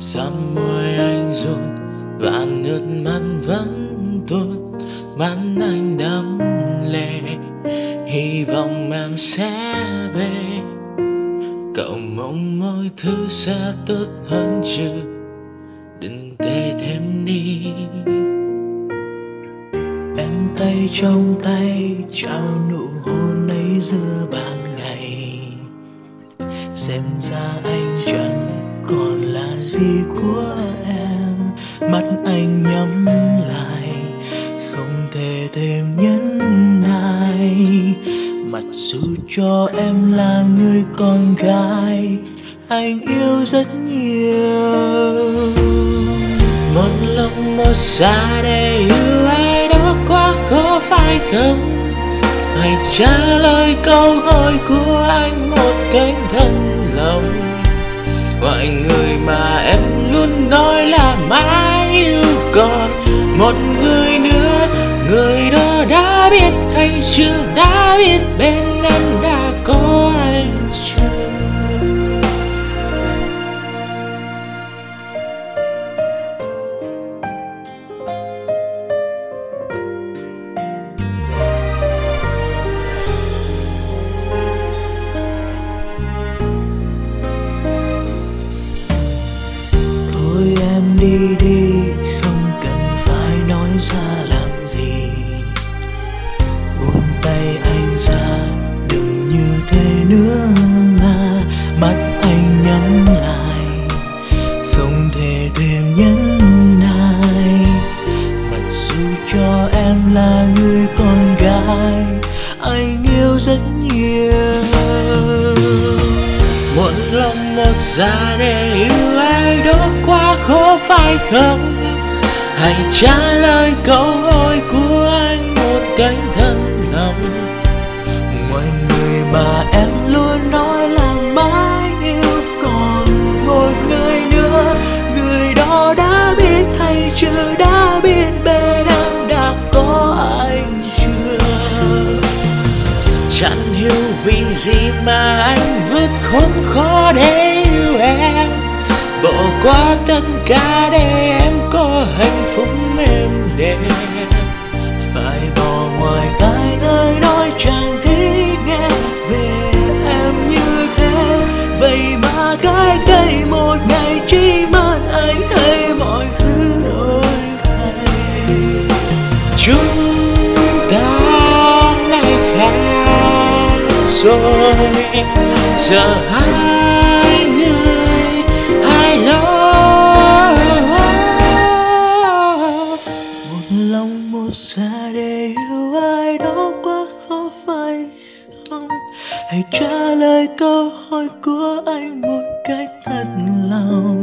Xăm môi anh run và nước mắt vẫn tuôn. Mắt anh đẫm lệ, hy vọng em sẽ về. Cậu mong mọi thứ sẽ tốt hơn chứ, đừng tệ thêm đi. Em tay trong tay, trao nụ hôn ấy giữa ban ngày. Xem ra anh chẳng còn là gì của em? Mắt anh nhắm lại, không thể thêm nhẫn nại. Mặc dù cho em là người con gái, anh yêu rất nhiều. Một lòng một dạ để yêu ai đó quá khó phải không? Hãy trả lời câu hỏi của anh một cách thân lòng mọi người mà em luôn nói là mãi yêu còn một người nữa, người đó đã biết hay chưa, đã biết bên em. Đi đi, không cần phải nói ra làm gì. Buông tay anh ra, đừng như thế nữa mà. Mắt anh nhắm lại, không thể thêm nhẫn nại mặc dù cho em là người con gái, anh yêu rất lòng một già để yêu ai đó quá khó phải không hãy trả lời câu hỏi của anh một cách thân lòng vì gì mà anh vượt không khó để yêu em? Bỏ qua tất cả để em có hạnh phúc êm đềm. Rồi. Giờ hai người hai lối. Một lòng một dạ để yêu ai đó quá khó phải không? Hãy trả lời câu hỏi của anh một cách thật lòng.